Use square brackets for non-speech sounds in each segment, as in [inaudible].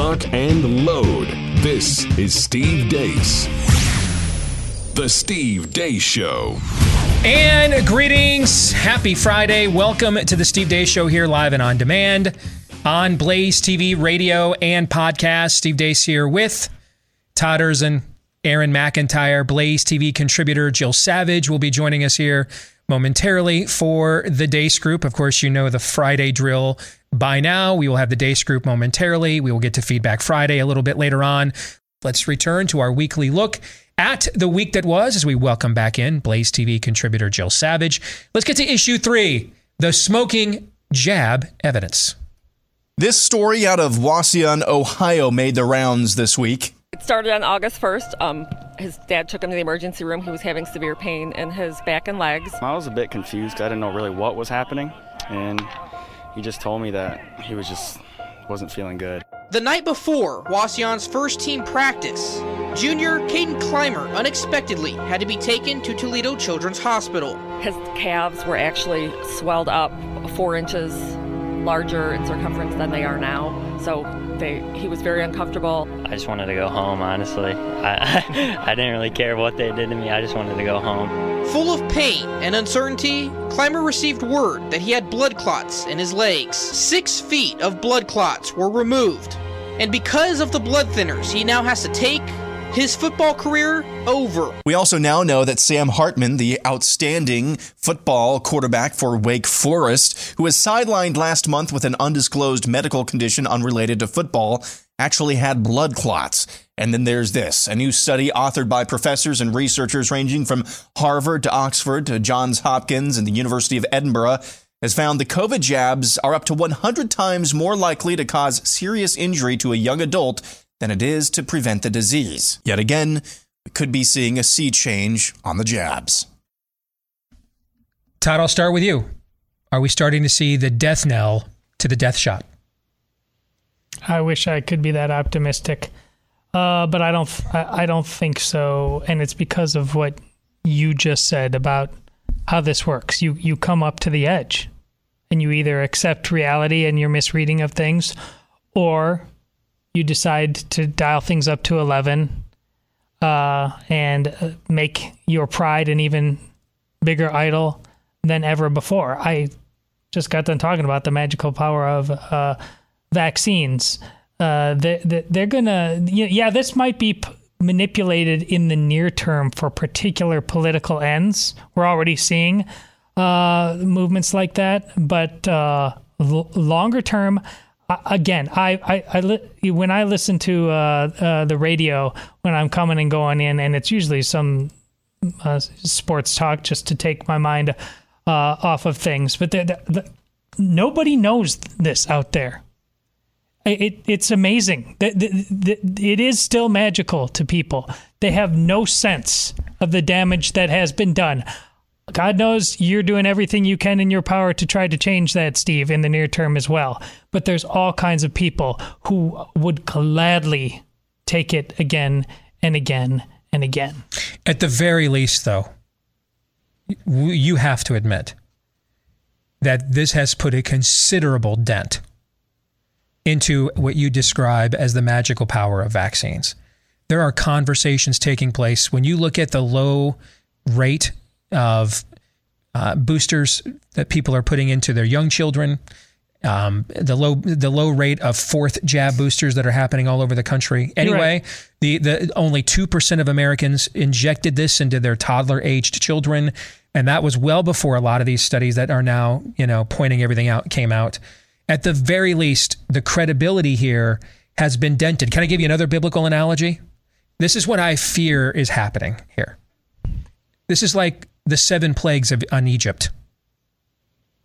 lock, and load. This is Steve Deace. The Steve Deace Show. And greetings. Happy Friday. Welcome to the Steve Deace Show here live and on demand on Blaze TV, radio, and podcast. Steve Deace here with Todd Erzen, Aaron McIntyre, Blaze TV contributor Jill Savage will be joining us here momentarily for the Deace Group. Of course, you know the Friday drill by now. We will have the Deace Group momentarily. We will get to Feedback Friday a little bit later on. Let's return to our weekly look at the week that was as we welcome back in Blaze TV contributor Jill Savage. Let's get to issue three the smoking jab evidence. This story out of Wauseon, Ohio made the rounds this week. It started on August 1st. Um, his dad took him to the emergency room. He was having severe pain in his back and legs. I was a bit confused I didn't know really what was happening. And he just told me that he was just wasn't feeling good. The night before Wauseon's first team practice, junior Caden Clymer unexpectedly had to be taken to Toledo Children's Hospital. His calves were actually swelled up four inches larger in circumference than they are now. So they, he was very uncomfortable. I just wanted to go home, honestly. I, [laughs] I didn't really care what they did to me. I just wanted to go home. Full of pain and uncertainty, Clymer received word that he had blood clots in his legs. Six feet of blood clots were removed. And because of the blood thinners he now has to take, his football career over. We also now know that Sam Hartman, the outstanding football quarterback for Wake Forest, who was sidelined last month with an undisclosed medical condition unrelated to football, actually had blood clots. And then there's this a new study authored by professors and researchers ranging from Harvard to Oxford to Johns Hopkins and the University of Edinburgh has found the COVID jabs are up to 100 times more likely to cause serious injury to a young adult than it is to prevent the disease. Yet again, we could be seeing a sea change on the jabs. Todd, I'll start with you. Are we starting to see the death knell to the death shot? I wish I could be that optimistic, uh, but I don't. I, I don't think so, and it's because of what you just said about how this works. You you come up to the edge, and you either accept reality and your misreading of things, or you decide to dial things up to 11 uh, and uh, make your pride an even bigger idol than ever before. I just got done talking about the magical power of uh, vaccines. Uh, they, they're gonna, yeah, this might be p- manipulated in the near term for particular political ends. We're already seeing uh, movements like that, but uh, l- longer term, again, I, I, I li- when I listen to uh, uh, the radio when I'm coming and going in, and it's usually some uh, sports talk just to take my mind uh, off of things. But the, the, the, nobody knows this out there. It, it's amazing. It is still magical to people. They have no sense of the damage that has been done. God knows you're doing everything you can in your power to try to change that, Steve, in the near term as well. But there's all kinds of people who would gladly take it again and again and again. At the very least, though, you have to admit that this has put a considerable dent into what you describe as the magical power of vaccines. There are conversations taking place when you look at the low rate of uh, boosters that people are putting into their young children, um, the low the low rate of fourth jab boosters that are happening all over the country. Anyway, right. the the only two percent of Americans injected this into their toddler aged children, and that was well before a lot of these studies that are now you know pointing everything out came out. At the very least, the credibility here has been dented. Can I give you another biblical analogy? This is what I fear is happening here. This is like the seven plagues of, on Egypt.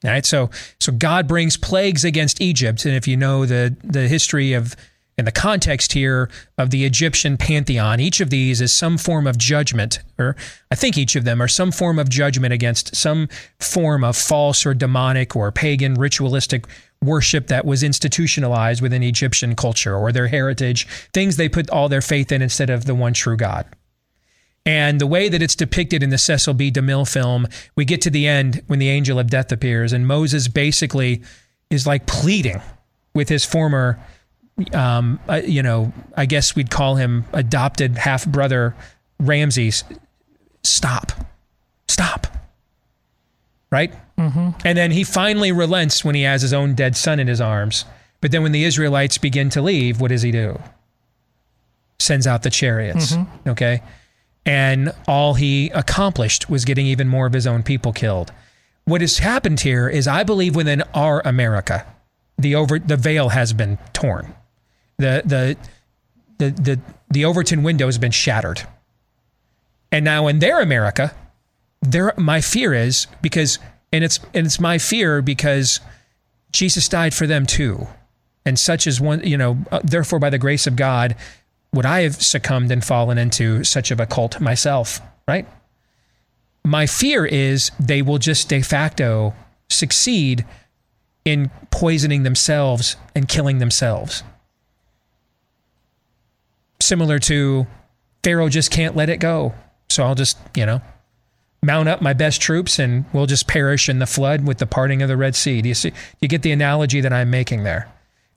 All right, so so God brings plagues against Egypt, and if you know the the history of and the context here of the Egyptian pantheon, each of these is some form of judgment, or I think each of them are some form of judgment against some form of false or demonic or pagan ritualistic worship that was institutionalized within Egyptian culture or their heritage, things they put all their faith in instead of the one true God. And the way that it's depicted in the Cecil B. DeMille film, we get to the end when the angel of death appears, and Moses basically is like pleading with his former um, uh, you know, I guess we'd call him adopted half brother Ramses. Stop, stop. Right? Mm-hmm. And then he finally relents when he has his own dead son in his arms. But then when the Israelites begin to leave, what does he do? Sends out the chariots. Okay. And all he accomplished was getting even more of his own people killed. What has happened here is, I believe, within our America, the over the veil has been torn. The the the the, the Overton window has been shattered. And now in their America, there my fear is because and it's and it's my fear because Jesus died for them too. And such is one, you know, uh, therefore by the grace of God would I have succumbed and fallen into such of a cult myself, right? My fear is they will just de facto succeed in poisoning themselves and killing themselves. Similar to Pharaoh just can't let it go. So I'll just, you know, mount up my best troops and we'll just perish in the flood with the parting of the Red Sea. Do you see you get the analogy that I'm making there?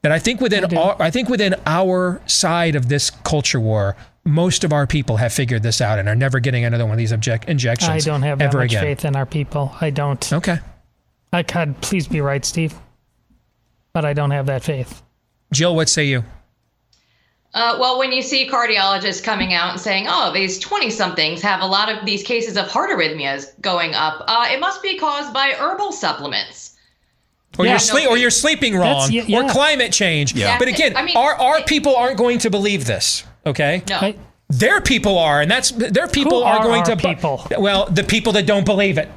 That I think within our, I think within our side of this culture war, most of our people have figured this out and are never getting another one of these object injections. I don't have that much again. faith in our people. I don't. Okay. I could please be right, Steve. But I don't have that faith. Jill, what say you? Uh, well, when you see cardiologists coming out and saying, oh, these 20 somethings have a lot of these cases of heart arrhythmias going up, uh, it must be caused by herbal supplements. Or Yeah. you're sleep, or you're sleeping wrong, That's- yeah, or climate change. Yeah. But again, I mean, our our it- people aren't going to believe this. Okay. No. I, Their people are, and that's their people Who are, are going our to. bu- people? Well, the people that don't believe it.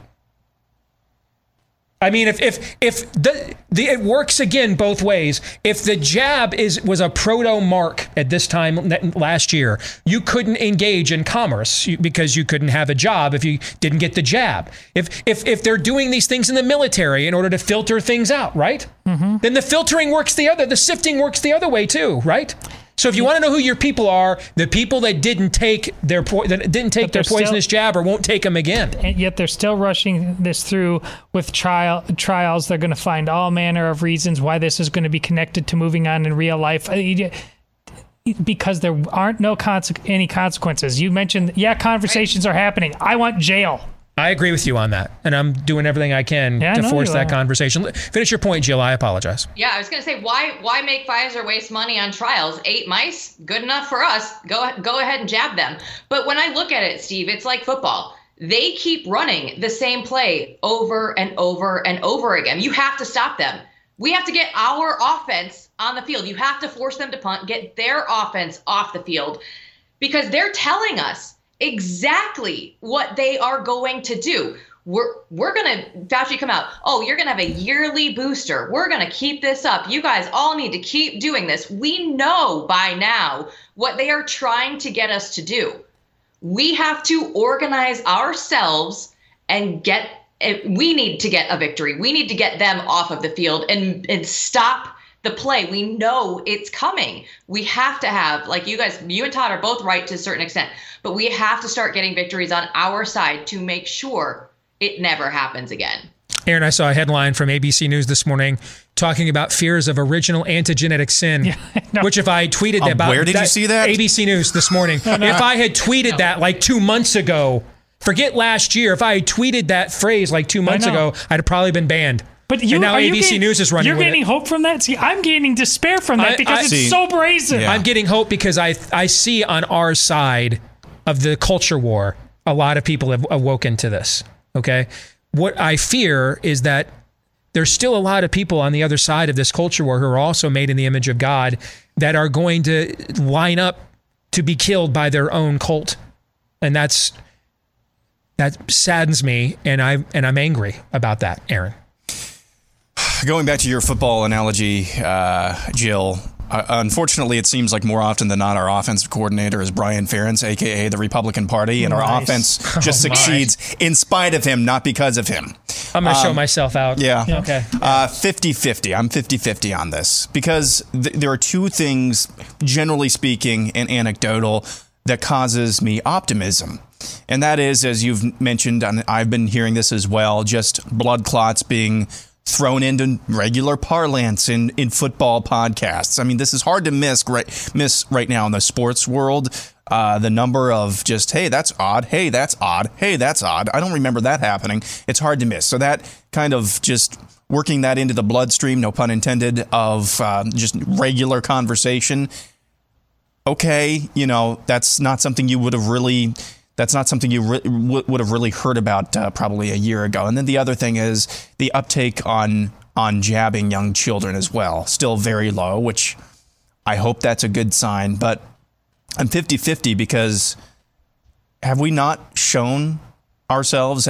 I mean, if if if the, the it works again both ways. If the jab is was a proto mark at this time last year, you couldn't engage in commerce because you couldn't have a job if you didn't get the jab. If if if they're doing these things in the military in order to filter things out, right? Mm-hmm. Then the filtering works the other, the sifting works the other way too, right? So if you want to know who your people are, the people that didn't take their po- that didn't take their they're still- poisonous jab or won't take them again. and yet they're still rushing this through with trial trials. They're going to find all manner of reasons why this is going to be connected to moving on in real life. Uh, Because there aren't no conse- any consequences. You mentioned, yeah, conversations are happening. I want jail. I agree with you on that, and I'm doing everything I can Yeah, to know force that are. conversation. Finish your point, Jill. I apologize. Yeah, I was gonna say why why make Pfizer waste money on trials? Eight mice, good enough for us. Go go ahead and jab them. But when I look at it, Steve, it's like football. They keep running the same play over and over and over again. You have to stop them. We have to get our offense on the field. You have to force them to punt, get their offense off the field because they're telling us exactly what they are going to do. We're we're gonna Fauci come out. Oh, you're gonna have a yearly booster. We're gonna keep this up. You guys all need to keep doing this. We know by now what they are trying to get us to do. We have to organize ourselves and get. We need to get a victory. We need to get them off of the field and and stop the play. We know it's coming. We have to have, like you guys, you and Todd are both right to a certain extent, but we have to start getting victories on our side to make sure it never happens again. Aaron, I saw a headline from ABC News this morning talking about fears of original antigenic sin. know. Which, if I tweeted Uh, about where did you see that? ABC News this morning. [laughs] If I had tweeted that like two months ago, forget last year. If I had tweeted that phrase like two months ago, I'd have probably been banned. But you and now ABC gain- News is running. You're gaining it. hope from that. See, I'm gaining despair from that I- because I- it's See, so brazen. yeah. I'm getting hope because I I see on our side of the culture war, a lot of people have awoken to this. Okay, what I fear is that there's still a lot of people on the other side of this culture war who are also made in the image of God that are going to line up to be killed by their own cult, and that's that saddens me, and I and I'm angry about that, Aaron. Going back to your football analogy, uh, Jill. Uh, unfortunately, it seems like more often than not, our offensive coordinator is Brian Ferentz, aka the Republican Party, and our offense [laughs] just Oh, my. succeeds in spite of him, not because of him. I'm going to show myself out. Um, Yeah. Okay. Uh, 50-50. I'm 50-50 on this because th- there are two things, generally speaking and anecdotal, that causes me optimism. And that is, as you've mentioned, and I've been hearing this as well, just blood clots being thrown into regular parlance in, in football podcasts. I mean, this is hard to miss right, miss right now in the sports world. Uh, the number of just, hey, that's odd. Hey, that's odd. Hey, that's odd. I don't remember that happening. It's hard to miss. So that kind of just working that into the bloodstream, no pun intended, of uh, just regular conversation. Okay, you know, that's not something you would have really that's not something you re- w- would have really heard about uh, probably a year ago. And then the other thing is the uptake on on jabbing young children as well, still very low, which I hope that's a good sign. But I'm 50 50 because have we not shown ourselves?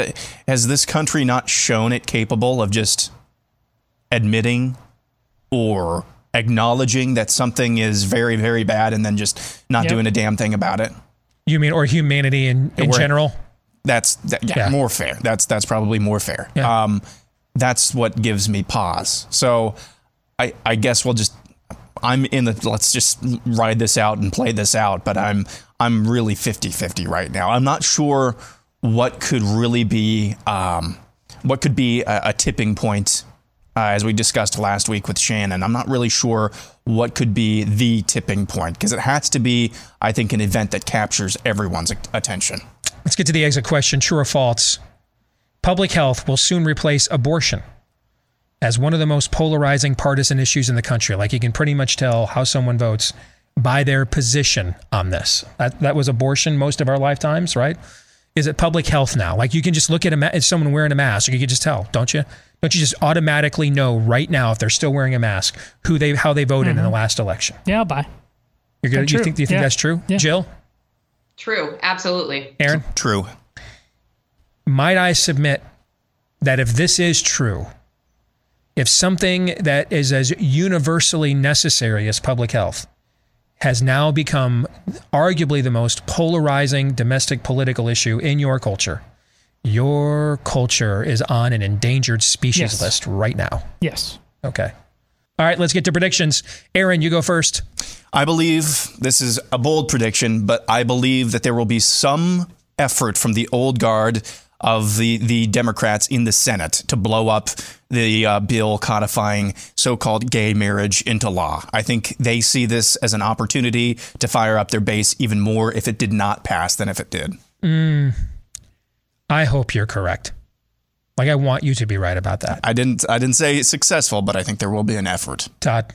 Has this country not shown it capable of just admitting or acknowledging that something is very, very bad and then just not Yep. doing a damn thing about it? You mean, or humanity in, in general? That's that, yeah, Yeah. more fair. That's that's probably more fair. Yeah. Um, that's what gives me pause. So I I guess we'll just I'm in the let's just ride this out and play this out, but I'm I'm really 50-50 right now. I'm not sure what could really be um, what could be a, a tipping point uh, as we discussed last week with Shannon. I'm not really sure what could be the tipping point because it has to be I think an event that captures everyone's attention. Let's get to the exit question true or false? Public health will soon replace abortion as one of the most polarizing partisan issues in the country. Like you can pretty much tell how someone votes by their position on this. That, that was abortion most of our lifetimes, right? Is it public health now? Like you can just look at a ma- at someone wearing a mask, you can just tell, don't you? Don't you just automatically know right now if they're still wearing a mask who they how they voted in the mm-hmm. last election? Yeah, bye. You're good. You think you think Yeah. that's true, Yeah. Jill, True, absolutely. Aaron? True. might I submit that if this is true, if something that is as universally necessary as public health has now become arguably the most polarizing domestic political issue in your culture, your culture is on an endangered species Yes. list right now. Yes. Okay. All right, let's get to predictions. Aaron, you go first. I believe this is a bold prediction, but I believe that there will be some effort from the old guard of the, the Democrats in the Senate to blow up the uh, bill codifying so called gay marriage into law. I think they see this as an opportunity to fire up their base even more if it did not pass than if it did. I hope you're correct. Like I want you to be right about that. I didn't I didn't say successful, but I think there will be an effort. Todd.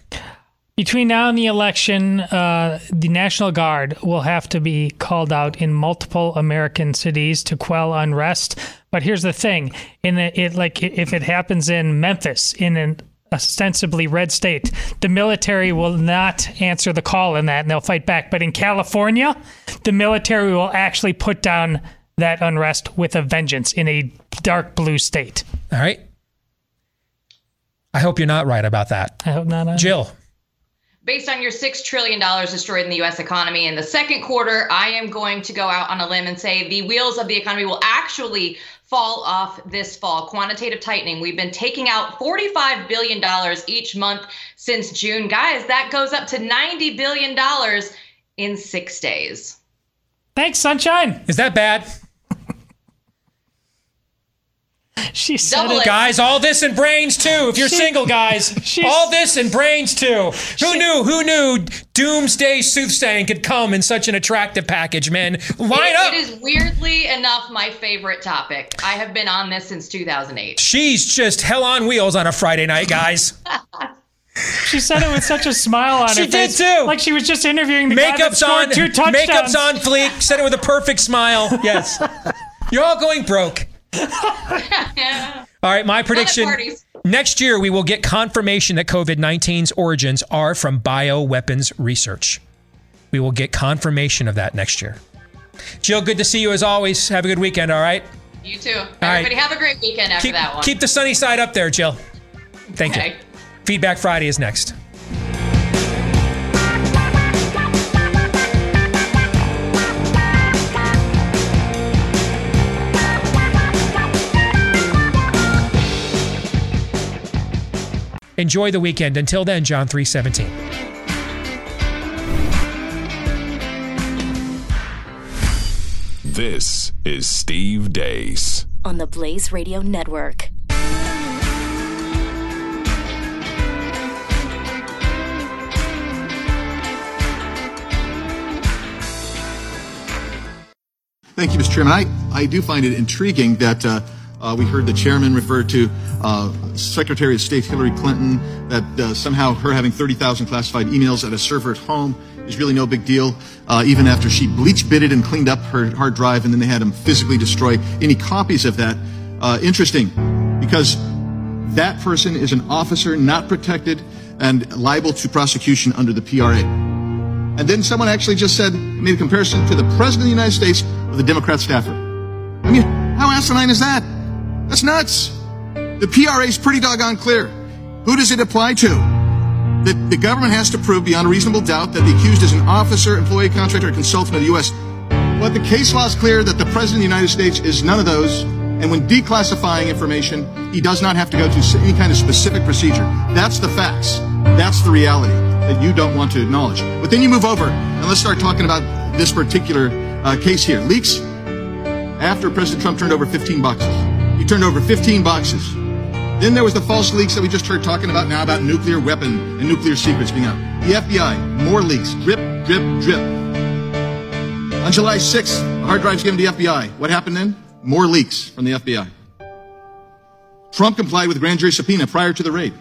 Between now and the election, uh, the National Guard will have to be called out in multiple American cities to quell unrest. But here's the thing: in the, it, like if it happens in Memphis, in an ostensibly red state, the military will not answer the call in that, and they'll fight back. But in California, the military will actually put down that unrest with a vengeance in a dark blue state. All right. I hope you're not right about that. I hope not. uh, Jill. Based on your $6 trillion destroyed in the US economy in the second quarter, I am going to go out on a limb and say the wheels of the economy will actually fall off this fall. Quantitative tightening. We've been taking out $45 billion each month since June. Guys, that goes up to $90 billion in six days. Thanks, sunshine. Is that bad? She said Double it. it. Guys, all this and brains too. If you're She- single, guys, [laughs] she's- all this and brains too. Who knew? Who knew? Doomsday soothsaying could come in such an attractive package, man. Line It- up. it is weirdly enough my favorite topic. I have been on this since 2008. She's just hell on wheels on a Friday night, guys. [laughs] She said it with such a smile on She her did face, too. like she was just interviewing the guy that Makeup's scored on. two touchdowns. Makeup's on fleek. Said it with a perfect smile. [laughs] Yes. You're all going broke. [laughs] All right, my prediction. Next year, we will get confirmation that COVID 19's origins are from bioweapons research. We will get confirmation of that next year. Jill, good to see you as always. Have a good weekend, all right? You too. right. Everybody have a great weekend after Keep, that one. keep the sunny side up there, Jill. Thank you. Feedback Friday is next. Enjoy the weekend. Until then, John 317. This is Steve Deace on the Blaze Radio Network. Thank you, Mr. Chairman. I, I do find it intriguing that uh, uh, we heard the chairman refer to uh, Secretary of State Hillary Clinton, that uh, somehow her having 30,000 classified emails at a server at home is really no big deal, uh, even after she bleach bitted and cleaned up her hard drive and then they had him physically destroy any copies of that. Uh, interesting, because that person is an officer not protected and liable to prosecution under the PRA. And then someone actually just said, made a comparison to the President of the United States with a Democrat staffer. I mean, how asinine is that? That's nuts. The PRA is pretty doggone clear. Who does it apply to? That the government has to prove beyond a reasonable doubt that the accused is an officer, employee, contractor, or consultant of the U.S. But the case law is clear that the President of the United States is none of those. And when declassifying information, he does not have to go through any kind of specific procedure. That's the facts. That's the reality that you don't want to acknowledge. But then you move over and let's start talking about this particular uh, case here. Leaks after President Trump turned over 15 boxes. Turned over 15 boxes. Then there was the false leaks that we just heard talking about now about nuclear weapon and nuclear secrets being out. The FBI, more leaks. Drip, drip, drip. On July 6th, hard drives given to the FBI. What happened then? More leaks from the FBI. Trump complied with grand jury subpoena prior to the raid.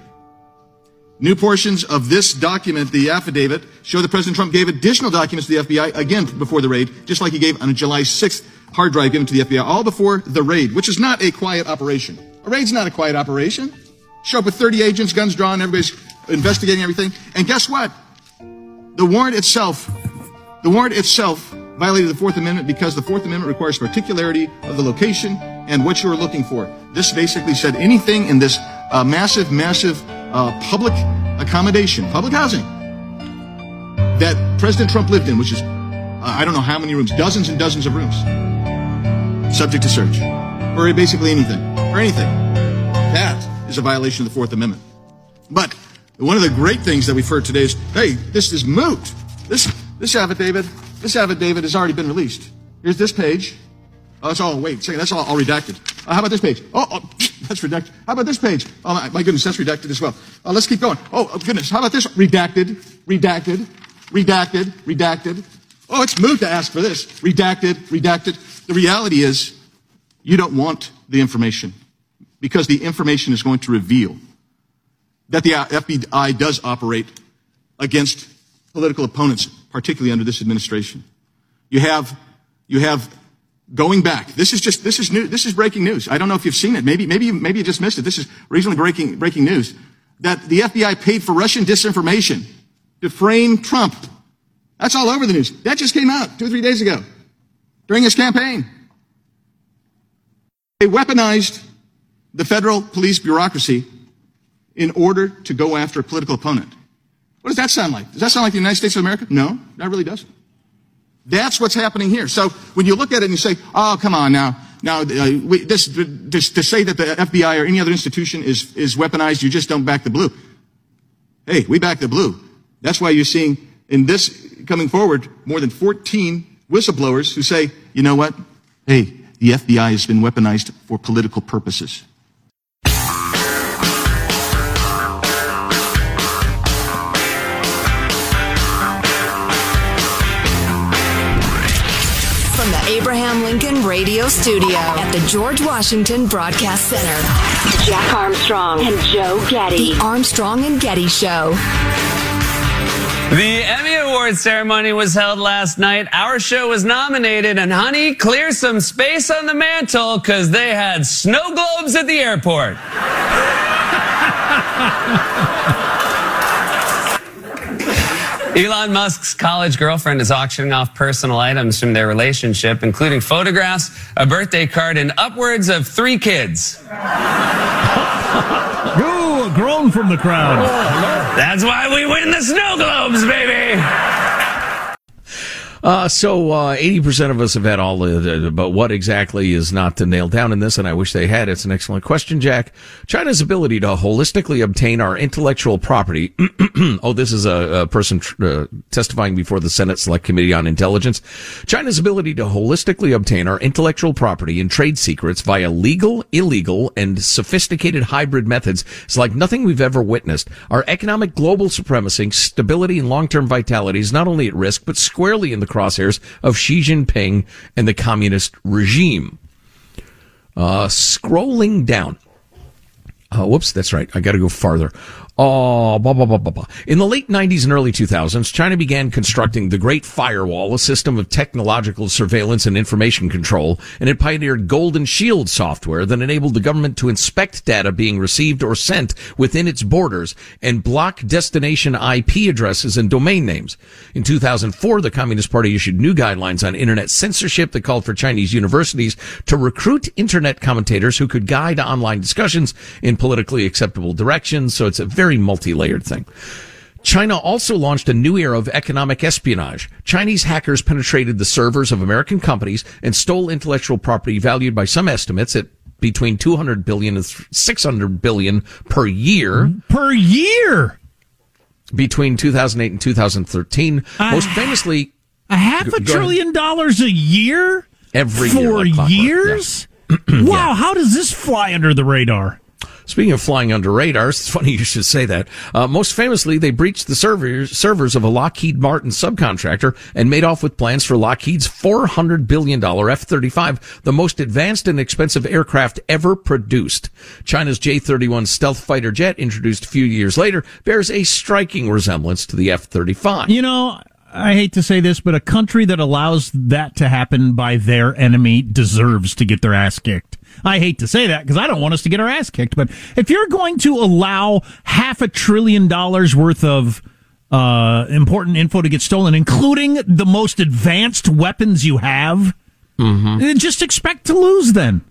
New portions of this document, the affidavit, show that President Trump gave additional documents to the FBI again before the raid, just like he gave on July 6th hard drive given to the FBI, all before the raid, which is not a quiet operation. A raid's not a quiet operation. Show up with 30 agents, guns drawn, everybody's investigating everything. And guess what? The warrant itself, the warrant itself violated the Fourth Amendment because the Fourth Amendment requires particularity of the location and what you are looking for. This basically said anything in this uh, massive, massive uh, public accommodation, public housing that President Trump lived in, which is, uh, I don't know how many rooms, dozens and dozens of rooms, subject to search, or basically anything, or anything. That is a violation of the Fourth Amendment. But one of the great things that we've heard today is, hey, this is moot. This, this affidavit, this affidavit has already been released. Here's this page. Oh, that's all, wait, second, that's all, all redacted. Uh, how about this page? Oh, oh, [sniffs] that's redacted. How about this page? Oh, my, my goodness, that's redacted as well. Uh, let's keep going. Oh, oh, goodness, how about this? Redacted, redacted, redacted, redacted. Oh, it's moot to ask for this. Redacted, redacted. The reality is, you don't want the information because the information is going to reveal that the FBI does operate against political opponents, particularly under this administration. You have, you have going back. This is just, this is new, this is breaking news. I don't know if you've seen it. Maybe, maybe, maybe you just missed it. This is recently breaking, breaking news that the FBI paid for Russian disinformation to frame Trump. That's all over the news. That just came out two or three days ago during his campaign. They weaponized the federal police bureaucracy in order to go after a political opponent. What does that sound like? Does that sound like the United States of America? No, that really doesn't. That's what's happening here. So when you look at it and you say, "Oh, come on now, now uh, we, this, this, to say that the FBI or any other institution is is weaponized, you just don't back the blue." Hey, we back the blue. That's why you're seeing in this coming forward more than 14 whistleblowers who say, "You know what? Hey, the FBI has been weaponized for political purposes." From the Abraham Lincoln Radio Studio at the George Washington Broadcast Center, Jack Armstrong and Joe Getty. The Armstrong and Getty Show. The Emmy Awards ceremony was held last night. Our show was nominated, and honey, clear some space on the mantle because they had snow globes at the airport. [laughs] Elon Musk's college girlfriend is auctioning off personal items from their relationship, including photographs, a birthday card, and upwards of three kids. Ooh, a groan from the crowd. Oh, That's why we win the snow globes, baby. Uh, so uh, 80% of us have had all the, but what exactly is not to nail down in this, and I wish they had. It's an excellent question, Jack. China's ability to holistically obtain our intellectual property. [clears throat] oh, this is a, a person uh, testifying before the Senate Select Committee on Intelligence. China's ability to holistically obtain our intellectual property and trade secrets via legal, illegal, and sophisticated hybrid methods is like nothing we've ever witnessed. Our economic global supremacy, stability, and long-term vitality is not only at risk, but squarely in the crosshairs of Xi Jinping and the communist regime. Uh, scrolling down. Uh, whoops, that's right. I got to go farther. Oh, blah, blah, blah, blah, blah. In the late 90s and early 2000s, China began constructing the Great Firewall, a system of technological surveillance and information control, and it pioneered Golden Shield software that enabled the government to inspect data being received or sent within its borders and block destination IP addresses and domain names. In 2004, the Communist Party issued new guidelines on internet censorship that called for Chinese universities to recruit internet commentators who could guide online discussions in politically acceptable directions. So it's a very very multi-layered thing. China also launched a new era of economic espionage. Chinese hackers penetrated the servers of American companies and stole intellectual property valued by some estimates at between 200 billion and 600 billion per year. Per year? Between 2008 and 2013. Uh, Most famously, a half a trillion dollars a year? Every for year, like years? [clears throat] wow, how does this fly under the radar? Speaking of flying under radars, it's funny you should say that. Uh, most famously, they breached the servers, servers of a Lockheed Martin subcontractor and made off with plans for Lockheed's $400 billion F-35, the most advanced and expensive aircraft ever produced. China's J-31 stealth fighter jet, introduced a few years later, bears a striking resemblance to the F-35. You know, I hate to say this, but a country that allows that to happen by their enemy deserves to get their ass kicked. I hate to say that because I don't want us to get our ass kicked, but if you're going to allow half a trillion dollars worth of uh, important info to get stolen, including the most advanced weapons you have, then just expect to lose then.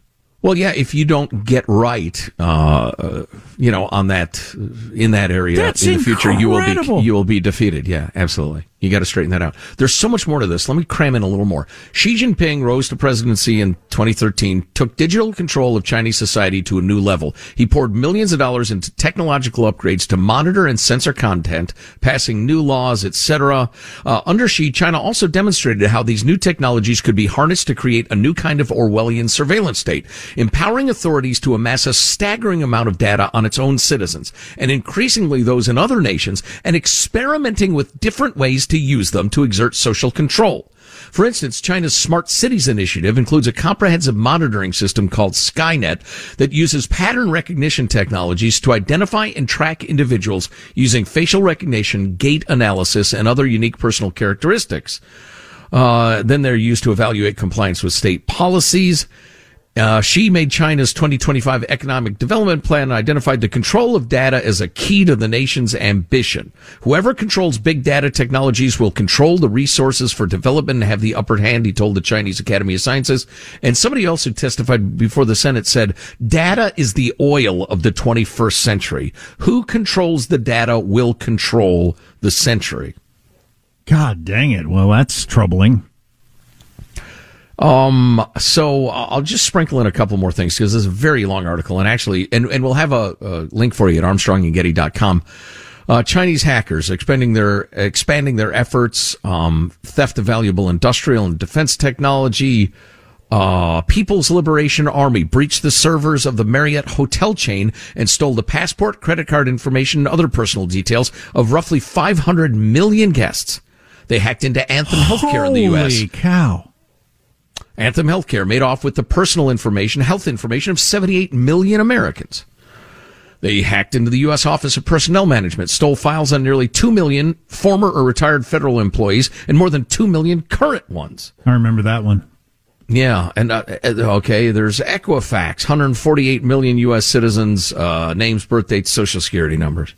Well, yeah, if you don't get right, uh, you know, on that in that area That's in the future, you will be you will be defeated. Yeah, absolutely. You got to straighten that out. There's so much more to this. Let me cram in a little more. Xi Jinping rose to presidency in 2013, took digital control of Chinese society to a new level. He poured millions of dollars into technological upgrades to monitor and censor content, passing new laws, etc. Uh, under Xi, China also demonstrated how these new technologies could be harnessed to create a new kind of Orwellian surveillance state, empowering authorities to amass a staggering amount of data on its own citizens, and increasingly those in other nations, and experimenting with different ways to use them to exert social control. For instance, China's Smart Cities Initiative includes a comprehensive monitoring system called Skynet that uses pattern recognition technologies to identify and track individuals using facial recognition, gait analysis, and other unique personal characteristics. Uh, then they're used to evaluate compliance with state policies. Uh, Xi made China's 2025 economic development plan and identified the control of data as a key to the nation's ambition. Whoever controls big data technologies will control the resources for development and have the upper hand, he told the Chinese Academy of Sciences. And somebody else who testified before the Senate said, data is the oil of the 21st century. Who controls the data will control the century. God dang it. Well, that's troubling. Um, so I'll just sprinkle in a couple more things because this is a very long article and actually, and, and we'll have a, a link for you at armstrongandgetty.com. Uh, Chinese hackers expanding their, expanding their efforts, um, theft of valuable industrial and defense technology, uh, People's Liberation Army breached the servers of the Marriott hotel chain and stole the passport, credit card information, and other personal details of roughly 500 million guests. They hacked into Anthem Healthcare in the U.S. Holy cow. Anthem Healthcare made off with the personal information, health information of 78 million Americans. They hacked into the U.S. Office of Personnel Management, stole files on nearly 2 million former or retired federal employees and more than 2 million current ones. I remember that one. Yeah, and uh, uh, okay, there's Equifax, 148 million U.S. citizens, uh, names, birth dates, social security numbers.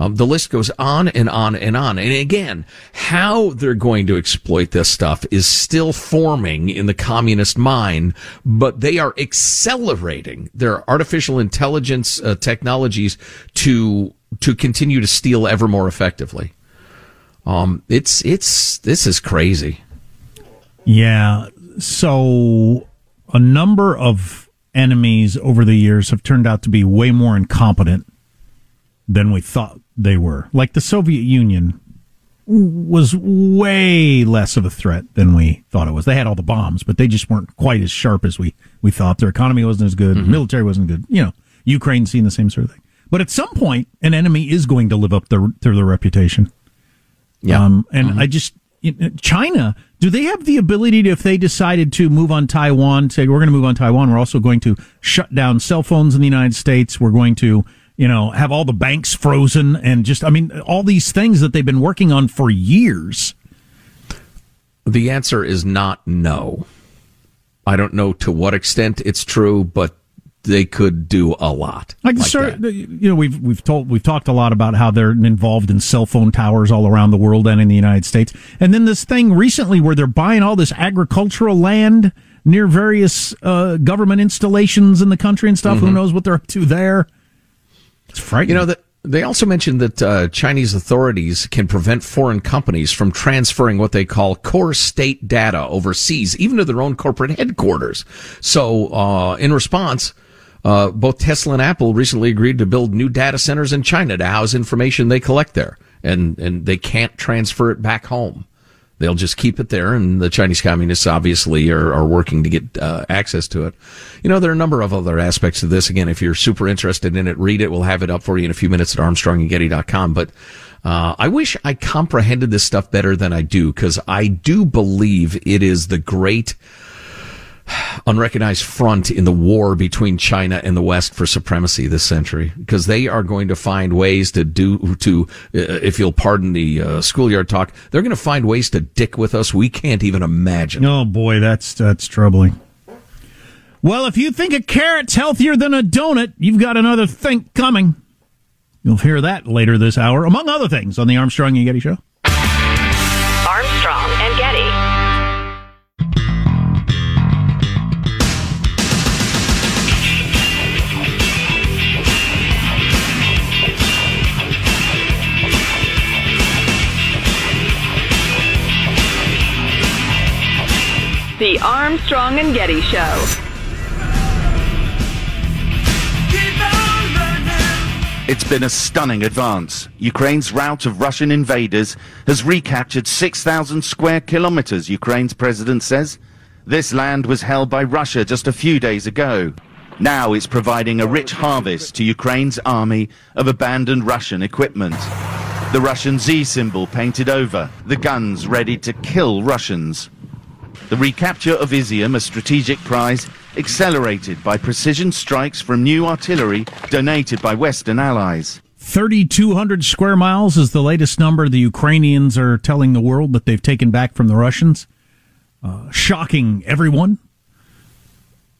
Um, the list goes on and on and on. And again, how they're going to exploit this stuff is still forming in the communist mind, but they are accelerating their artificial intelligence uh, technologies to to continue to steal ever more effectively. Um, it's it's this is crazy. Yeah. So a number of enemies over the years have turned out to be way more incompetent than we thought they were. Like the Soviet Union was way less of a threat than we thought it was. They had all the bombs, but they just weren't quite as sharp as we, we thought. Their economy wasn't as good. Military wasn't good. You know, Ukraine seeing the same sort of thing. But at some point, an enemy is going to live up their, to their reputation. Yeah. Um, and I just, China, do they have the ability to, if they decided to move on Taiwan, say we're going to move on Taiwan, we're also going to shut down cell phones in the United States, we're going to, you know, have all the banks frozen and just, I mean, all these things that they've been working on for years. The answer is not no. I don't know to what extent it's true, but they could do a lot. Like, like start, you know, we've we've told we've talked a lot about how they're involved in cell phone towers all around the world and in the United States. And then this thing recently where they're buying all this agricultural land near various uh, government installations in the country and stuff. Mm-hmm. Who knows what they're up to there? It's frightening. You know that. They also mentioned that uh, Chinese authorities can prevent foreign companies from transferring what they call core state data overseas, even to their own corporate headquarters. So, uh, in response, uh, both Tesla and Apple recently agreed to build new data centers in China to house information they collect there, and and they can't transfer it back home. They'll just keep it there, and the Chinese communists obviously are, are working to get uh, access to it. You know, there are a number of other aspects of this. Again, if you're super interested in it, read it. We'll have it up for you in a few minutes at ArmstrongandGetty.com. But uh, I wish I comprehended this stuff better than I do, because I do believe it is the great unrecognized front in the war between China and the West for supremacy this century. Because they are going to find ways to do to uh, if you'll pardon the uh, schoolyard talk they're going to find ways to dick with us we can't even imagine. Oh boy that's that's troubling. Well if you think a carrot's healthier than a donut you've got another think coming. You'll hear that later this hour among other things on the Armstrong and Getty show The Armstrong and Getty Show. It's been a stunning advance. Ukraine's rout of Russian invaders has recaptured 6,000 square kilometers, Ukraine's president says. This land was held by Russia just a few days ago. Now it's providing a rich harvest to Ukraine's army of abandoned Russian equipment. The Russian Z symbol painted over, the guns ready to kill Russians. The recapture of Izium, a strategic prize, accelerated by precision strikes from new artillery donated by Western allies. 3,200 square miles is the latest number the Ukrainians are telling the world that they've taken back from the Russians. Uh, shocking everyone.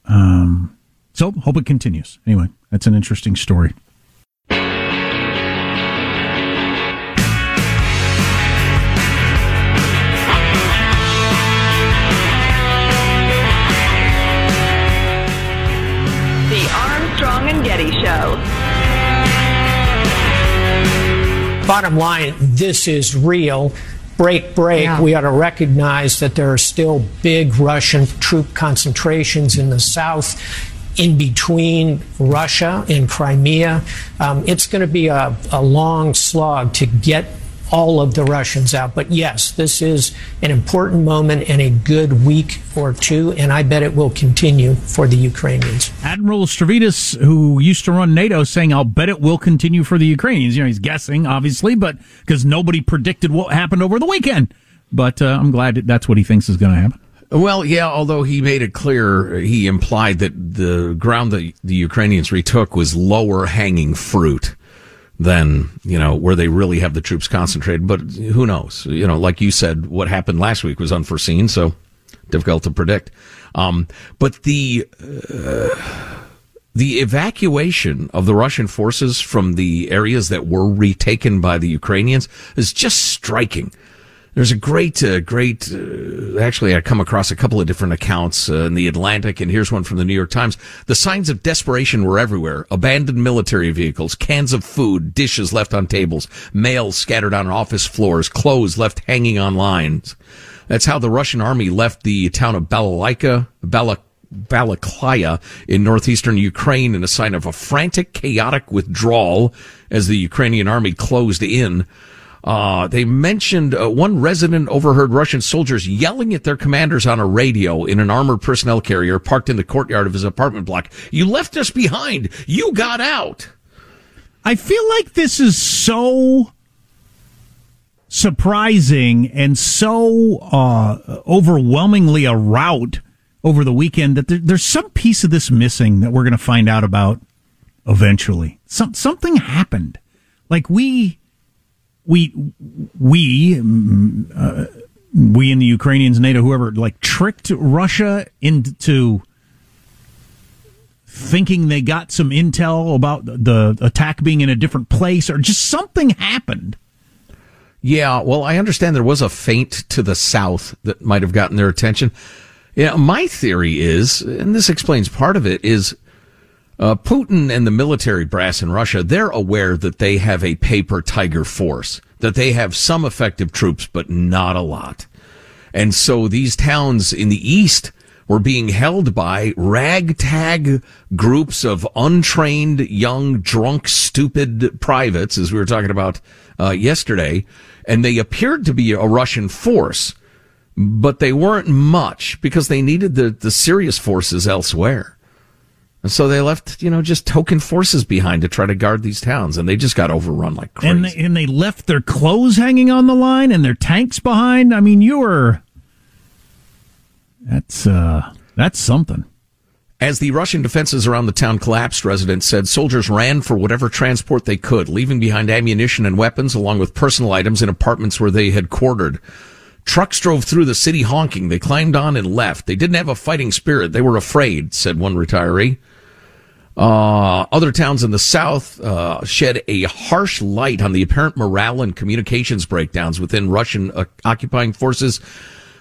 Um, so, hope it continues. Anyway, that's an interesting story. Bottom line, this is real. Break, break. Yeah. We ought to recognize that there are still big Russian troop concentrations in the south in between Russia and Crimea. Um, it's going to be a, a long slog to get all of the Russians out. But yes, this is an important moment and a good week or two, and I bet it will continue for the Ukrainians. Admiral Stavridis, who used to run NATO, saying, I'll bet it will continue for the Ukrainians. You know, he's guessing, obviously, but because nobody predicted what happened over the weekend. But uh, I'm glad that's what he thinks is going to happen. Well, yeah, although he made it clear, he implied that the ground that the Ukrainians retook was lower hanging fruit than you know where they really have the troops concentrated. But who knows? You know, like you said, what happened last week was unforeseen, so difficult to predict. Um, but the uh, the evacuation of the Russian forces from the areas that were retaken by the Ukrainians is just striking. There's a great, uh, great. Uh, actually, I come across a couple of different accounts uh, in the Atlantic, and here's one from the New York Times. The signs of desperation were everywhere: abandoned military vehicles, cans of food, dishes left on tables, mail scattered on office floors, clothes left hanging on lines. That's how the Russian army left the town of Balalaika, Balak. Balaklaya in northeastern Ukraine in a sign of a frantic, chaotic withdrawal as the Ukrainian army closed in. Uh, they mentioned uh, one resident overheard Russian soldiers yelling at their commanders on a radio in an armored personnel carrier parked in the courtyard of his apartment block. You left us behind. You got out. I feel like this is so surprising and so uh, overwhelmingly a rout over the weekend that there, there's some piece of this missing that we're going to find out about eventually. Some, something happened. Like we, we, we, mm, uh, we and the Ukrainians, NATO, whoever, like tricked Russia into thinking they got some intel about the attack being in a different place or just something happened. Yeah, well, I understand there was a feint to the south that might have gotten their attention. Yeah, my theory is, and this explains part of it, is uh, Putin and the military brass in Russia, they're aware that they have a paper tiger force, that they have some effective troops, but not a lot. And so these towns in the east were being held by ragtag groups of untrained, young, drunk, stupid privates, as we were talking about uh, yesterday. And they appeared to be a Russian force, but they weren't much because they needed the, the serious forces elsewhere. And so they left, you know, just token forces behind to try to guard these towns, and they just got overrun like crazy. And they, and they left their clothes hanging on the line and their tanks behind. I mean, you were that's uh, that's something. As the Russian defenses around the town collapsed, residents said soldiers ran for whatever transport they could, leaving behind ammunition and weapons along with personal items in apartments where they had quartered. Trucks drove through the city honking. They climbed on and left. They didn't have a fighting spirit. They were afraid, said one retiree. Uh, other towns in the south uh, shed a harsh light on the apparent morale and communications breakdowns within Russian uh, occupying forces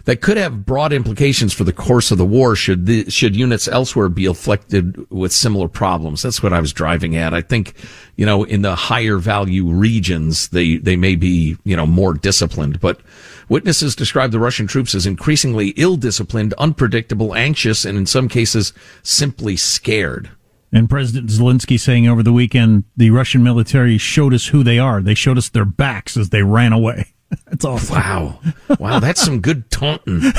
that could have broad implications for the course of the war should the, should units elsewhere be afflicted with similar problems. That's what I was driving at. I think, you know, in the higher value regions, they, they may be, you know, more disciplined, but witnesses describe the Russian troops as increasingly ill-disciplined, unpredictable, anxious, and in some cases simply scared. And President Zelensky saying over the weekend, the Russian military showed us who they are. They showed us their backs as they ran away. [laughs] That's awesome. Wow. Wow, that's some good taunting. [laughs]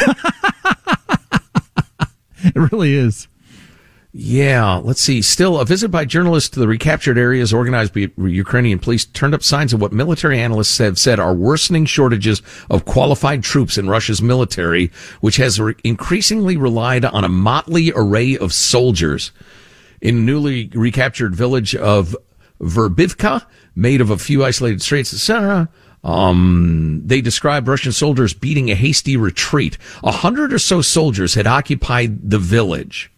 it really is. Yeah, let's see. Still, a visit by journalists to the recaptured areas organized by Ukrainian police turned up signs of what military analysts have said are worsening shortages of qualified troops in Russia's military, which has re- increasingly relied on a motley array of soldiers. In newly recaptured village of Verbivka, made of a few isolated streets, etc., um, they described Russian soldiers beating a hasty retreat. A hundred or so soldiers had occupied the village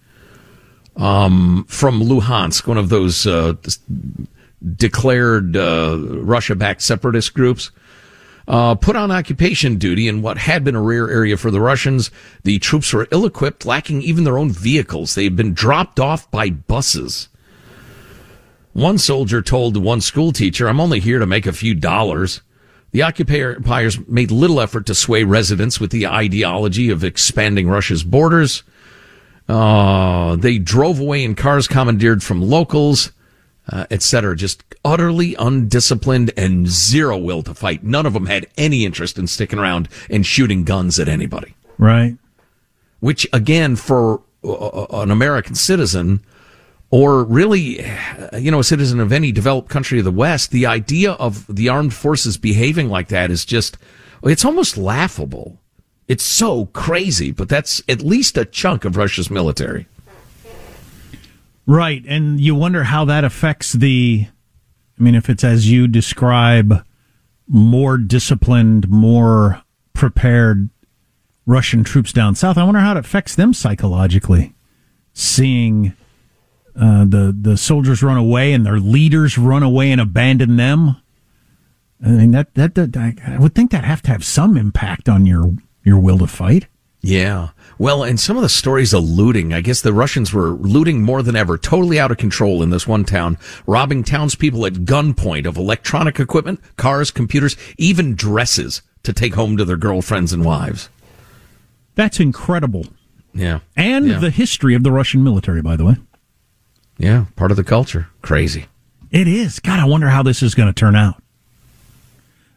um, from Luhansk, one of those uh, declared uh, Russia-backed separatist groups. Uh, put on occupation duty in what had been a rare area for the Russians. The troops were ill-equipped, lacking even their own vehicles. They had been dropped off by buses. One soldier told one school teacher, I'm only here to make a few dollars. The occupiers made little effort to sway residents with the ideology of expanding Russia's borders. Uh, they drove away in cars commandeered from locals, uh, etc. Just utterly undisciplined and zero will to fight. None of them had any interest in sticking around and shooting guns at anybody. Right. Which, again, for uh, an American citizen, or really, you know, a citizen of any developed country of the West, the idea of the armed forces behaving like that is just, it's almost laughable. It's so crazy, but that's at least a chunk of Russia's military. Right. And you wonder how that affects the, I mean, if it's as you describe, more disciplined, more prepared Russian troops down south, I wonder how it affects them psychologically. Seeing uh, the the soldiers run away and their leaders run away and abandon them. I mean that, that that I would think that have to have some impact on your your will to fight. Yeah. Well, and some of the stories of looting, I guess the Russians were looting more than ever, totally out of control in this one town, robbing townspeople at gunpoint of electronic equipment, cars, computers, even dresses to take home to their girlfriends and wives. That's incredible. Yeah. And yeah. the history of the Russian military, by the way. Yeah, part of the culture. Crazy. It is. God, I wonder how this is going to turn out.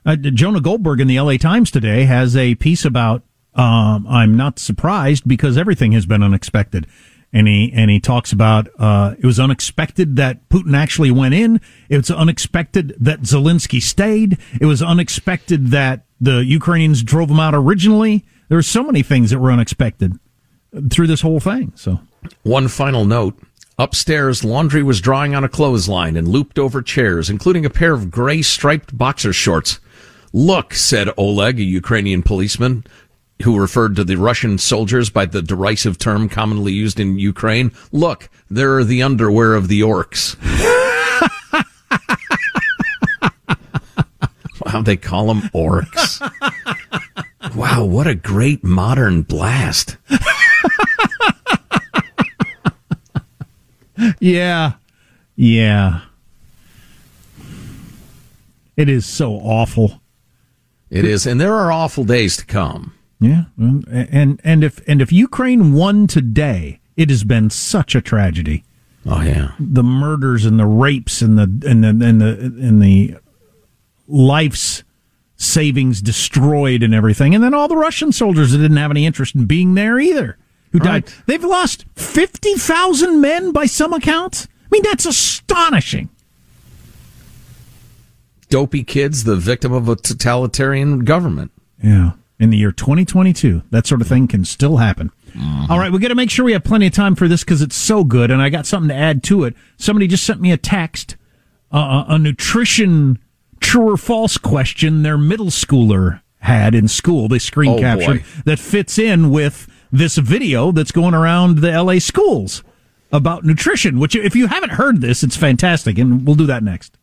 Uh, Jonah Goldberg in the LA Times today has a piece about um, I'm not surprised because everything has been unexpected. And he and he talks about uh, it was unexpected that Putin actually went in. It was unexpected that Zelensky stayed. It was unexpected that the Ukrainians drove him out originally. There were so many things that were unexpected through this whole thing. So One final note. Upstairs, laundry was drying on a clothesline and looped over chairs, including a pair of gray striped boxer shorts. Look, said Oleg, a Ukrainian policeman who referred to the Russian soldiers by the derisive term commonly used in Ukraine. Look, there are the underwear of the orcs. [laughs] wow, they call them orcs. Wow, what a great modern blast. [laughs] yeah, yeah. It is so awful. It is, and there are awful days to come. Yeah, and and if and if Ukraine won today, it has been such a tragedy. Oh yeah, the murders and the rapes and the and the and the and the lives savings destroyed and everything, and then all the Russian soldiers that didn't have any interest in being there either, who Right. died. They've lost fifty thousand men by some accounts. I mean, that's astonishing. Dopey kids, the victim of a totalitarian government. Yeah. In the year 2022, that sort of thing can still happen. All right, we got to make sure we have plenty of time for this because it's so good, and I got something to add to it. Somebody just sent me a text, uh, a nutrition true or false question their middle schooler had in school. They screen Oh, captured boy. that fits in with this video that's going around the LA schools about nutrition. Which, if you haven't heard this, it's fantastic, and we'll do that next.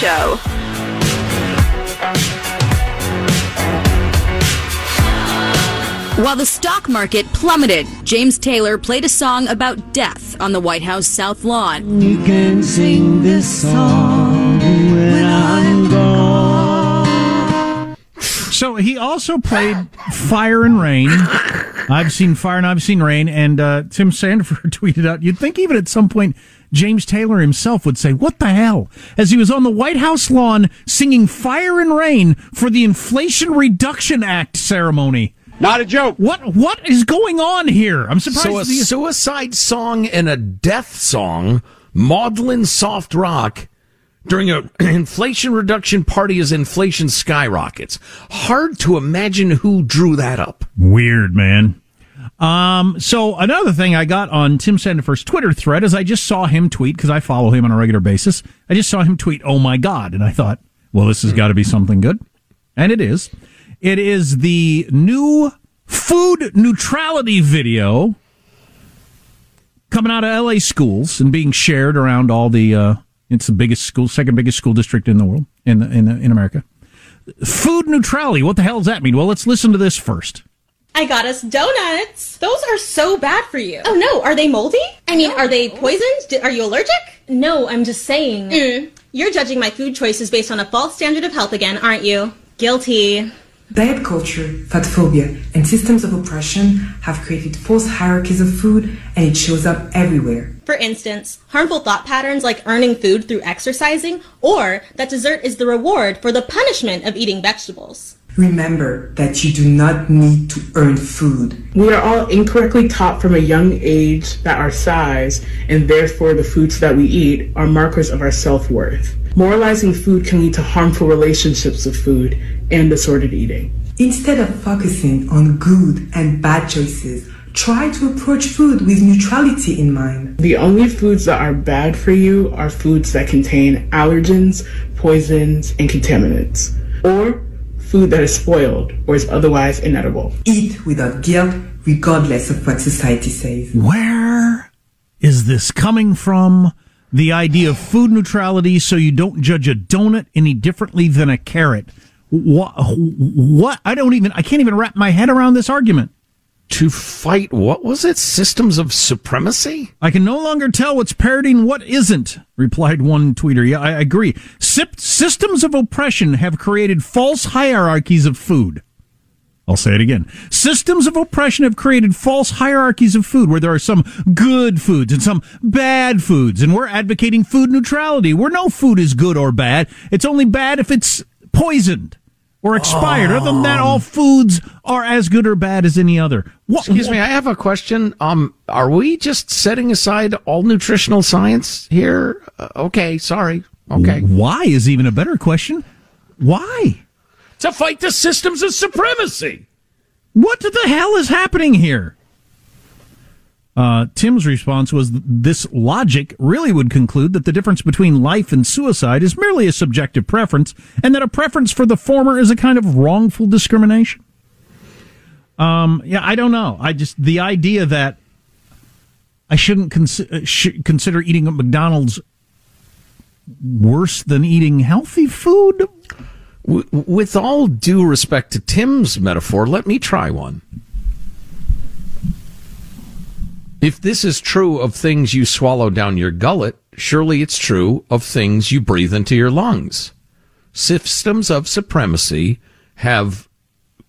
Show. While the stock market plummeted, James Taylor played a song about death on the White House South Lawn. You can sing this song when I'm gone. So he also played Fire and Rain. I've seen Fire and I've seen Rain. And uh, Tim Sandefur [laughs] tweeted out, you'd think even at some point James Taylor himself would say, What the hell? As he was on the White House lawn singing Fire and Rain for the Inflation Reduction Act ceremony. Not a joke. What What is going on here? I'm surprised. So a suicide song and a death song, maudlin soft rock, during an [clears throat] inflation reduction party as inflation skyrockets. Hard to imagine who drew that up. Weird, man. Um, so another thing I got on Tim Sandefur's Twitter thread is I just saw him tweet because I follow him on a regular basis. I just saw him tweet, "Oh my god!" and I thought, well, this has got to be something good, and it is. It is the new food neutrality video coming out of LA schools and being shared around all the. Uh, it's the biggest school, second biggest school district in the world in the, in the, in America. Food neutrality. What the hell does that mean? Well, let's listen to this first. I got us donuts. Those are so bad for you. Oh no, are they moldy? I mean, are they poisoned? D- Are you allergic? No, I'm just saying. Mm. You're judging my food choices based on a false standard of health again, aren't you? Guilty. Diet culture, fat phobia, and systems of oppression have created false hierarchies of food, and it shows up everywhere. For instance, harmful thought patterns like earning food through exercising, or that dessert is the reward for the punishment of eating vegetables. Remember that you do not need to earn food. We are all incorrectly taught from a young age that our size, and therefore the foods that we eat, are markers of our self worth. Moralizing food can lead to harmful relationships with food and disordered eating. Instead of focusing on good and bad choices, try to approach food with neutrality in mind. The only foods that are bad for you are foods that contain allergens, poisons, and contaminants, or food that is spoiled or is otherwise inedible. Eat without guilt, regardless of what society says. Where is this coming from? The idea of food neutrality so you don't judge a donut any differently than a carrot. What, what? I don't even, I can't even wrap my head around this argument. To fight, what was it? Systems of supremacy? I can no longer tell what's parroting what isn't, replied one tweeter. Yeah, I agree. Sip- systems of oppression have created false hierarchies of food. I'll say it again. Systems of oppression have created false hierarchies of food where there are some good foods and some bad foods, and we're advocating food neutrality where no food is good or bad. It's only bad if it's poisoned or expired. Other than that, all foods are as good or bad as any other. What, Excuse me, I have a question. Um, are we just setting aside all nutritional science here? Uh, okay, sorry. Okay. Why is even a better question. Why? To fight the systems of supremacy. What the hell is happening here? Uh, Tim's response was this logic really would conclude that the difference between life and suicide is merely a subjective preference, and that a preference for the former is a kind of wrongful discrimination. Um, yeah, I don't know. I just, the idea that I shouldn't consi- sh- consider eating at McDonald's worse than eating healthy food. W- with all due respect to Tim's metaphor, let me try one. If this is true of things you swallow down your gullet, surely it's true of things you breathe into your lungs. Systems of supremacy have,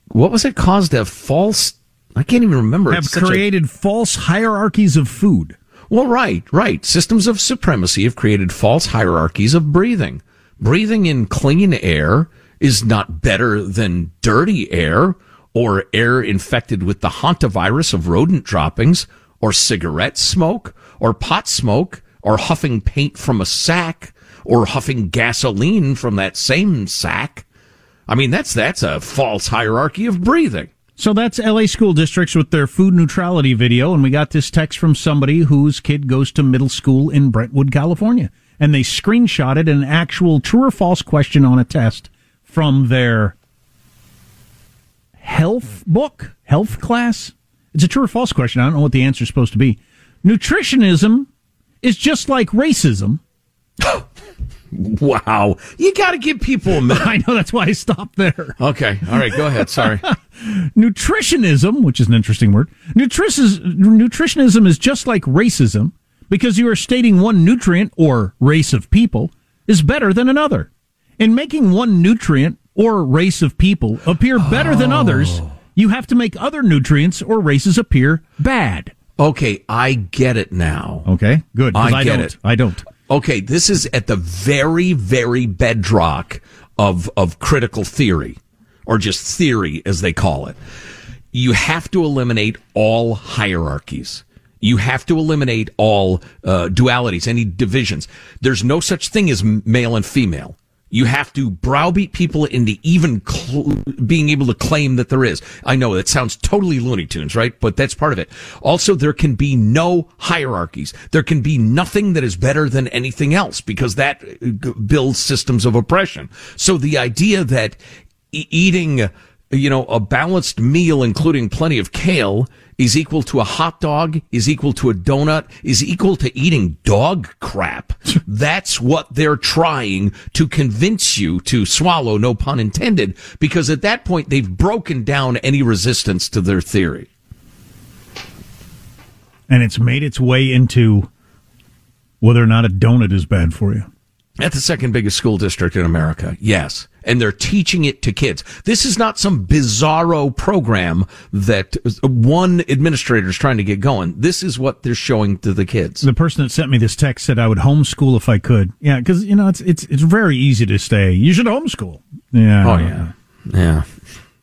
what was it caused a false, I can't even remember. Have It's such a- created false hierarchies of food. well, right, right. Systems of supremacy have created false hierarchies of breathing. Breathing in clean air is not better than dirty air or air infected with the hantavirus of rodent droppings or cigarette smoke or pot smoke or huffing paint from a sack or huffing gasoline from that same sack. I mean, that's, that's a false hierarchy of breathing. So that's LA school districts with their food neutrality video. And we got this text from somebody whose kid goes to middle school in Brentwood, California. And they screenshotted an actual true or false question on a test from their health book, health class. It's a true or false question. I don't know what the answer is supposed to be. Nutritionism is just like racism. [laughs] Wow. You got to give people a minute. [laughs] I know that's why I stopped there. Okay. All right. Go ahead. Sorry. [laughs] Nutritionism, which is an interesting word, nutrition, nutritionism is just like racism because you are stating one nutrient or race of people is better than another. And making one nutrient or race of people appear better than others, oh. You have to make other nutrients or races appear bad. Okay, I get it now. Okay, good. I, I get don't. it. I don't. Okay, this is at the very, very bedrock of of critical theory, or just theory as they call it. You have to eliminate all hierarchies. You have to eliminate all uh, dualities, any divisions. There's no such thing as male and female. You have to browbeat people into even cl- being able to claim that there is. I know that sounds totally Looney Tunes, right? But that's part of it. Also, there can be no hierarchies. There can be nothing that is better than anything else because that uh, g- builds systems of oppression. So the idea that e- eating, you know, a balanced meal, including plenty of kale, is equal to a hot dog, is equal to a donut, is equal to eating dog crap. [laughs] That's what they're trying to convince you to swallow, no pun intended, because at that point they've broken down any resistance to their theory. And it's made its way into whether or not a donut is bad for you. At the second biggest school district in America, yes. And they're teaching it to kids. This is not some bizarro program that one administrator is trying to get going. This is what they're showing to the kids. The person that sent me this text said I would homeschool if I could. Yeah, because you know it's it's it's very easy to stay. You should homeschool. Yeah. Oh yeah. Yeah.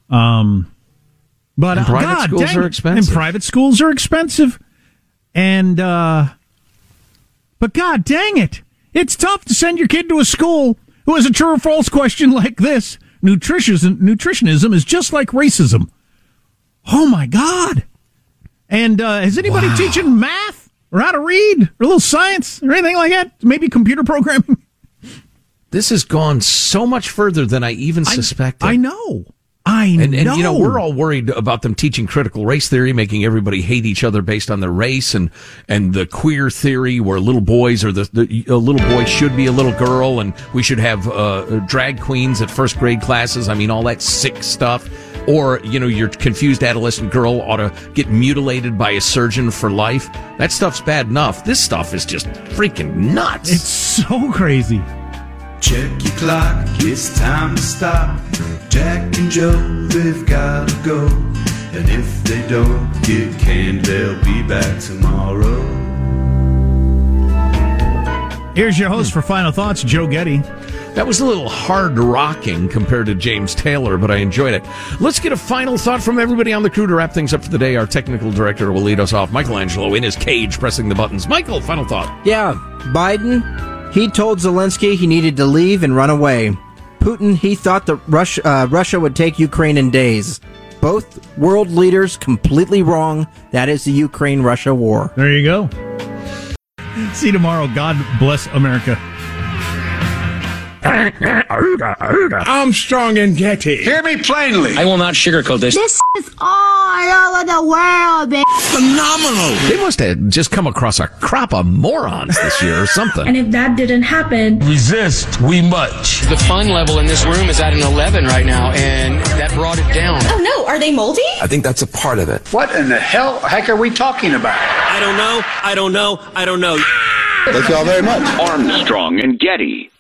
Um, but And uh, private God, schools dang are expensive. And private schools are expensive. And uh, but God dang it, it's tough to send your kid to a school who has a true or false question like this. Nutritionism, nutritionism is just like racism. Oh my God! And uh, is anybody teaching math or how to read or a little science or anything like that? Maybe computer programming. This has gone so much further than I even suspected. I know. I and, and know. you know we're all worried about them teaching critical race theory, making everybody hate each other based on their race, and and the queer theory where little boys or the, the a little boy should be a little girl, and we should have uh, drag queens at first grade classes. I mean, all that sick stuff. Or you know, your confused adolescent girl ought to get mutilated by a surgeon for life. That stuff's bad enough. This stuff is just freaking nuts. It's so crazy. Check your clock, it's time to stop. Jack and Joe, they've gotta go. And if they don't get canned, they'll be back tomorrow. Here's your host for final thoughts, Joe Getty. That was a little hard rocking compared to James Taylor, but I enjoyed it. Let's get a final thought from everybody on the crew to wrap things up for the day. Our technical director will lead us off. Michelangelo in his cage pressing the buttons. Michael, final thought. Yeah, Biden, he told Zelensky he needed to leave and run away. Putin, he thought that Russia, uh, Russia would take Ukraine in days. Both world leaders completely wrong. That is the Ukraine Russia war. There you go. See you tomorrow. God bless America. Armstrong and Getty. Hear me plainly. I will not sugarcoat this. This is all over the world, baby. Phenomenal. They must have just come across a crop of morons this year or something. And if that didn't happen, Resist we much. The fun level in this room is at an 11 right now, and that brought it down. Oh no, are they moldy? I think that's a part of it. What in the hell heck are we talking about? I don't know. I don't know. I don't know. Thank you all very much. Armstrong and Getty.